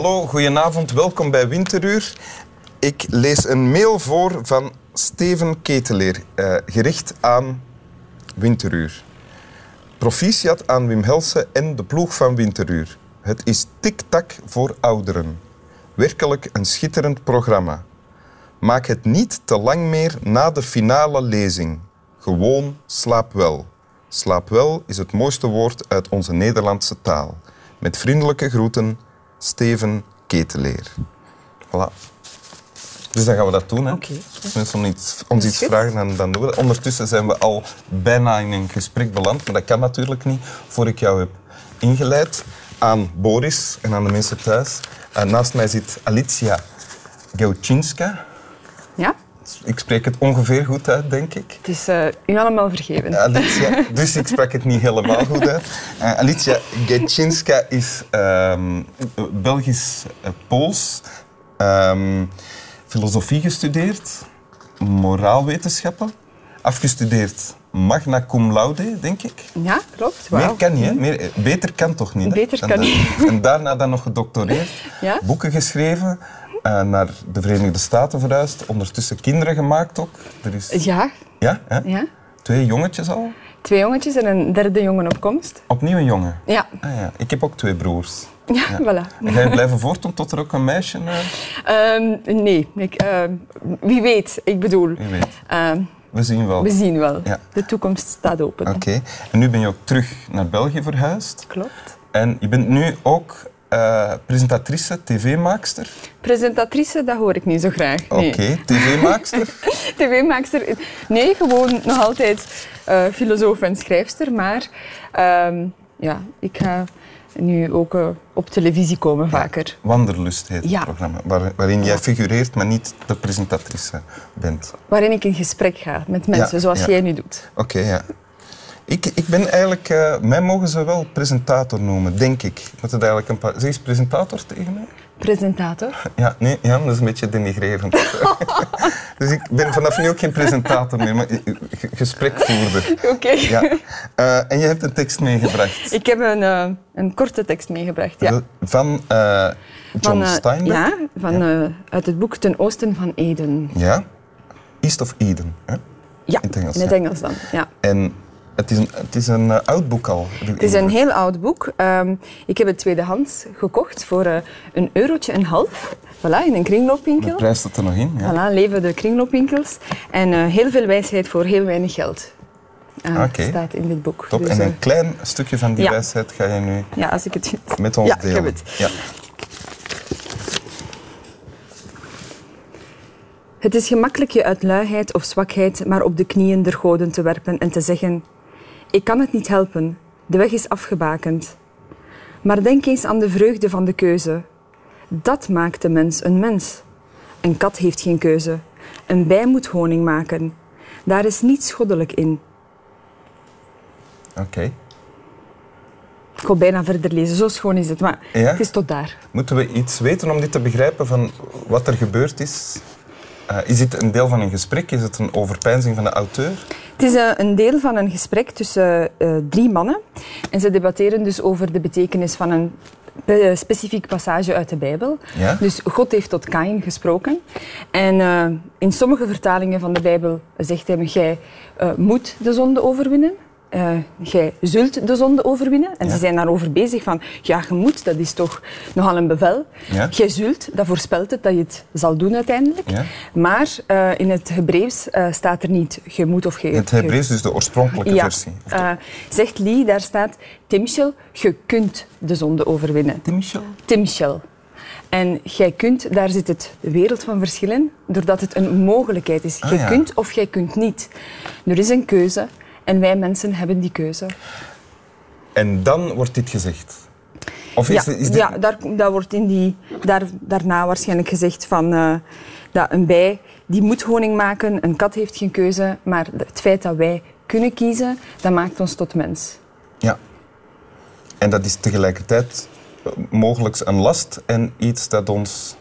Hallo, goedenavond, welkom bij Winteruur. Ik lees een mail voor van Steven Keteleer, eh, gericht aan Winteruur. Proficiat aan Wim Helsen en de ploeg van Winteruur. Het is tik-tak voor ouderen. Werkelijk een schitterend programma. Maak het niet te lang meer na de finale lezing. Gewoon slaap wel. Slaap wel is het mooiste woord uit onze Nederlandse taal. Met vriendelijke groeten, Steven Keteleer. Voilà. Dus dan gaan we dat doen. Hè. Als mensen ons iets, ons iets vragen, dan, dan doen we dat. Ondertussen zijn we al bijna in een gesprek beland, maar dat kan natuurlijk niet voor ik jou heb ingeleid aan Boris en aan de mensen thuis. En naast mij zit Alicia Geutchinska. Ja? Ik spreek het ongeveer goed uit, denk ik. Het is eh, u allemaal vergeven. Alicia, dus ik sprak het niet helemaal goed uit. Eh, Alicia Getchinska is ehm, Belgisch-Pools, ehm, filosofie gestudeerd, moraalwetenschappen, afgestudeerd magna cum laude, denk ik. Ja, klopt. Meer kan niet, hè? Meer, eh, beter kan toch niet? hè? Beter En kan dat- niet. En daarna dan nog gedoctoreerd, Ja? boeken geschreven, eh, naar de Verenigde Staten verhuisd, ondertussen kinderen gemaakt ook. Er is, Ja, ja, hè? ja. Twee jongetjes al. Twee jongetjes en een derde jongen op komst. Opnieuw een jongen. Ja, Ah, ja. Ik heb ook twee broers. ja, voilà. En ga je blijven voortdoen tot er ook een meisje... Ehm, nee, ik, ehm, wie weet, ik bedoel. wie weet. ehm, We zien wel. we zien wel. Ja. De toekomst staat open. Oké. En nu ben je ook terug naar België verhuisd. Klopt. En je bent nu ook eh, presentatrice, tv-maakster. Presentatrice, dat hoor ik niet zo graag. Nee. Oké, tv-maakster. TV-maakster, nee, gewoon nog altijd eh, filosoof en schrijfster. Maar ehm, ja, ik ga nu ook eh, op televisie komen vaker. Wanderlust heet het Ja. programma. waar- waarin jij figureert, maar niet de presentatrice bent. Waarin ik in gesprek ga met mensen, Ja, zoals jij nu doet. Oké, ja. Ik, ik ben eigenlijk... eh, mij mogen ze wel presentator noemen, denk ik. Moet het eigenlijk een paar... Zeg eens presentator tegen mij? Presentator. Ja, nee, ja, dat is een beetje denigrerend. dus ik ben vanaf nu ook geen presentator meer, maar gesprekvoerder. Oké. Ja. Eh, en je hebt een tekst meegebracht. Ik heb een, eh, een korte tekst meegebracht. Ja. Van John Steinbeck. ja, van, uit het boek Ten Oosten van Eden. Ja. East of Eden. Hè? Ja, In het Engels, in het. Engels dan. Ja. En het is een, het is een eh, oud boek al. Het is een heel oud boek. Ehm, ik heb het tweedehands gekocht voor eh, een eurotje en half. Voilà, in een De kringloopwinkel. prijs staat er nog in. Ja. Voilà, leven de kringloopwinkels. En eh, heel veel wijsheid voor heel weinig geld. Oké. staat in dit boek. Top. Dus, en een klein stukje van die ja. wijsheid ga je nu ja, als ik het vind. met ons Ja, ik delen. heb het. Ja. Het is gemakkelijk je uit luiheid of zwakheid maar op de knieën der goden te werpen en te zeggen: Ik kan het niet helpen, de weg is afgebakend. Maar denk eens aan de vreugde van de keuze. Dat maakt de mens een mens. Een kat heeft geen keuze. Een bij moet honing maken. Daar is niets goddelijk in. Oké. Ik wil bijna verder lezen, zo schoon is het, maar Ja? het is tot daar. Moeten we iets weten om dit te begrijpen van wat er gebeurd is? Eh, is dit een deel van een gesprek? Is het een overpeinzing van de auteur? Het is eh, een deel van een gesprek tussen eh, drie mannen. En ze debatteren dus over de betekenis van een eh, specifiek passage uit de Bijbel. Ja? Dus God heeft tot Kain gesproken. En in sommige vertalingen van de Bijbel zegt hij, jij moet de zonde overwinnen. Eh, jij zult de zonde overwinnen. En Ja. ze zijn daarover bezig van, ja, je moet, dat is toch nogal een bevel. Ja. Jij zult, dat voorspelt het dat je het zal doen uiteindelijk. Ja. Maar eh, in het Hebreeuws eh, staat er niet, je moet of je... In het Hebreeuws dus de oorspronkelijke ja, versie. eh, zegt Lee, daar staat Timshel, je kunt de zonde overwinnen. Timshel? Timshel. En jij kunt, daar zit het wereld van verschil in, doordat het een mogelijkheid is. Ah, kunt of jij kunt niet. Er is een keuze en wij mensen hebben die keuze. En dan wordt dit gezegd. Of is, ja, dit- is dit... ja daar, daar wordt in die, daar, daarna waarschijnlijk gezegd van, eh, dat een bij die moet honing maken, een kat heeft geen keuze, maar het feit dat wij kunnen kiezen, dat maakt ons tot mens. Ja. En dat is tegelijkertijd eh, mogelijk een last en iets dat ons...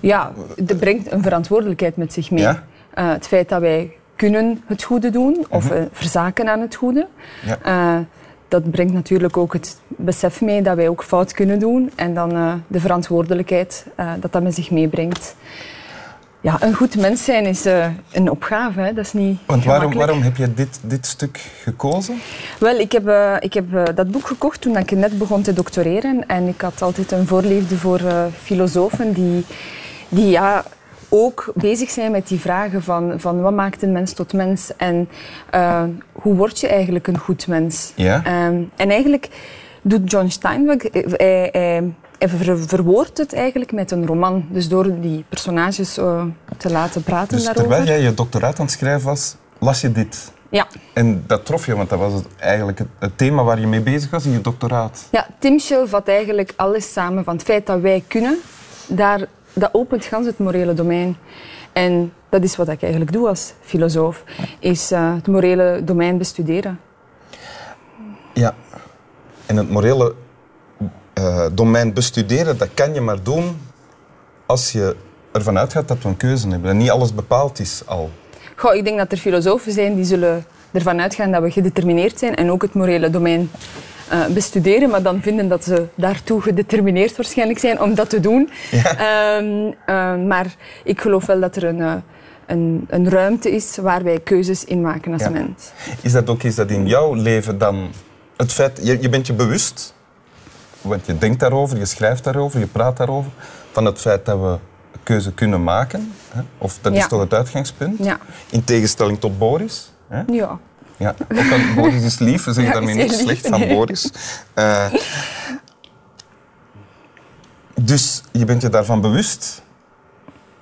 Ja, dat brengt een verantwoordelijkheid met zich mee. Ja? Eh, het feit dat wij kunnen het goede doen of eh, verzaken aan het goede, Ja. eh, dat brengt natuurlijk ook het besef mee dat wij ook fout kunnen doen en dan eh, de verantwoordelijkheid uh, dat dat met zich meebrengt. Ja, een goed mens zijn is een opgave, hè. dat is niet Want waarom, waarom heb je dit, dit stuk gekozen? Wel, ik heb, ik heb dat boek gekocht toen ik net begon te doctoreren en ik had altijd een voorliefde voor filosofen die, die ja, ook bezig zijn met die vragen van, van wat maakt een mens tot mens en uh, hoe word je eigenlijk een goed mens? Ja. Um, en eigenlijk doet John Steinbeck, eh, hij, hij, hij ver, verwoordt het eigenlijk met een roman. Dus door die personages uh, te laten praten dus daarover. terwijl jij je doctoraat aan het schrijven was, las je dit? Ja. En dat trof je, want dat was het, eigenlijk het, het, thema waar je mee bezig was in je doctoraat. Ja, Tim Schell vat eigenlijk alles samen van het feit dat wij kunnen. Daar dat opent gans het morele domein. En dat is wat ik eigenlijk doe als filosoof, is uh, het morele domein bestuderen. Ja, en het morele uh, domein bestuderen, dat kan je maar doen als je ervan uitgaat dat we een keuze hebben en niet alles bepaald is al. Goh, ik denk dat er filosofen zijn die zullen ervan uitgaan dat we gedetermineerd zijn en ook het morele domein uh, bestuderen, maar dan vinden dat ze daartoe gedetermineerd waarschijnlijk zijn om dat te doen. Ja. Um, uh, maar ik geloof wel dat er een, uh, een, een, ruimte is waar wij keuzes in maken als ja. mens. Is dat ook is dat in jouw leven dan het feit, je, je bent je bewust, want je denkt daarover, je schrijft daarover, je praat daarover, van het feit dat we keuze kunnen maken, hè? of dat Ja. is toch het uitgangspunt, Ja. in tegenstelling tot Boris. Hè? Ja. Ja, ook al Boris is lief, we zeggen Ja, daarmee niks slecht van. Boris. Eh, dus je bent je daarvan bewust.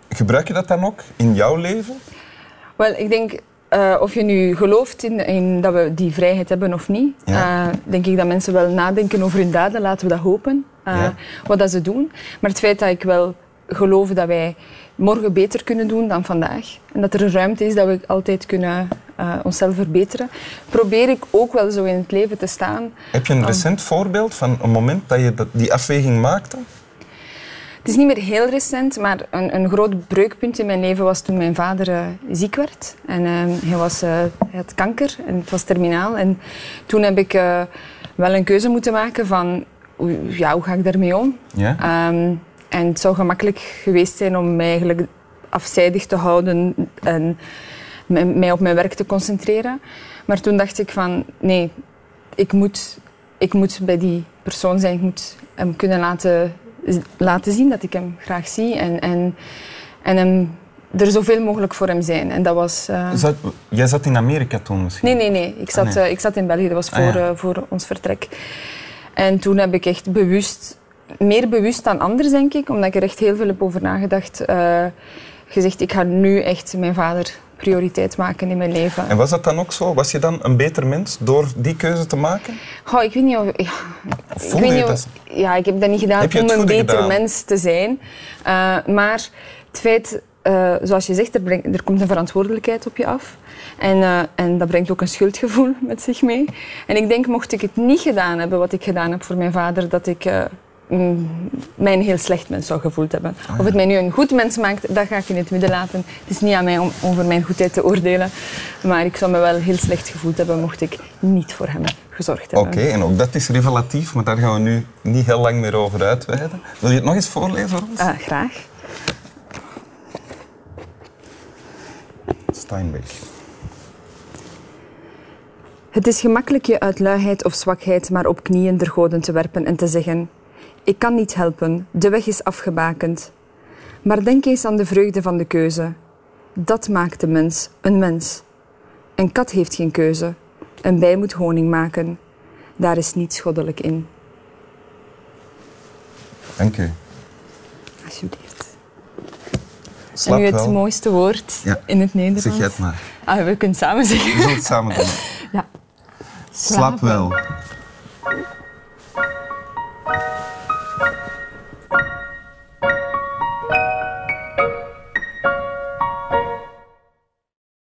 Gebruik je dat dan ook in jouw leven? Wel, ik denk, eh, of je nu gelooft in, in dat we die vrijheid hebben of niet, Ja. eh, denk ik dat mensen wel nadenken over hun daden, laten we dat hopen, Ja. wat dat ze doen. Maar het feit dat ik wel geloof dat wij morgen beter kunnen doen dan vandaag, en dat er een ruimte is dat we altijd kunnen eh, onszelf verbeteren, probeer ik ook wel zo in het leven te staan. Heb je een recent voorbeeld van een moment dat je dat, die afweging maakte? Het is niet meer heel recent, maar een, een groot breukpunt in mijn leven was toen mijn vader eh, ziek werd. En eh, hij, was, eh, hij had kanker en het was terminaal. En toen heb ik wel een keuze moeten maken van hoe- ja, hoe ga ik daarmee om? Ja? Ehm, en het zou gemakkelijk geweest zijn om mij eigenlijk afzijdig te houden en mij op mijn werk te concentreren. Maar toen dacht ik van nee, ik moet, ik moet bij die persoon zijn. Ik moet hem kunnen laten, laten zien dat ik hem graag zie. En, en, en hem, er zoveel mogelijk voor hem zijn. En dat was... eh, Zat, jij zat in Amerika toen misschien? Nee, nee, nee. Ik zat, Ah, nee. eh, ik zat in België. Dat was Ah, voor, ja. eh, voor ons vertrek. En toen heb ik echt bewust, meer bewust dan anders, denk ik, omdat ik er echt heel veel heb over nagedacht, gezegd, ik ga nu echt mijn vader prioriteit maken in mijn leven. En was dat dan ook zo? Was je dan een beter mens door die keuze te maken? Goh, ik weet niet of... Ja, Of ik, weet niet of- ja, ik heb dat niet gedaan om een beter gedaan? mens te zijn. Eh, maar het feit, eh, zoals je zegt, er, brengt- er komt een verantwoordelijkheid op je af. En, eh, en dat brengt ook een schuldgevoel met zich mee. En ik denk, mocht ik het niet gedaan hebben wat ik gedaan heb voor mijn vader, dat ik mij een heel slecht mens zou gevoeld hebben. Ah, Of het mij nu een goed mens maakt, dat ga ik in het midden laten. Het is niet aan mij om over mijn goedheid te oordelen. Maar ik zou me wel heel slecht gevoeld hebben mocht ik niet voor hem gezorgd hebben. Oké, en ook dat is revelatief, maar daar gaan we nu niet heel lang meer over uitweiden. Wil je het nog eens voorlezen voor ons? Ah, graag. Steinbeck. Het is gemakkelijk je uit luiheid of zwakheid maar op knieën der goden te werpen en te zeggen: Ik kan niet helpen, de weg is afgebakend. Maar denk eens aan de vreugde van de keuze. Dat maakt de mens een mens. Een kat heeft geen keuze. Een bij moet honing maken. Daar is niets goddelijk in. Dank u. Alsjeblieft. Slaap en nu het wel. mooiste woord Ja. in het Nederlands. Zeg het maar. Ah, we kunnen het samen zeggen. We zullen het samen doen. Ja. Slaap wel.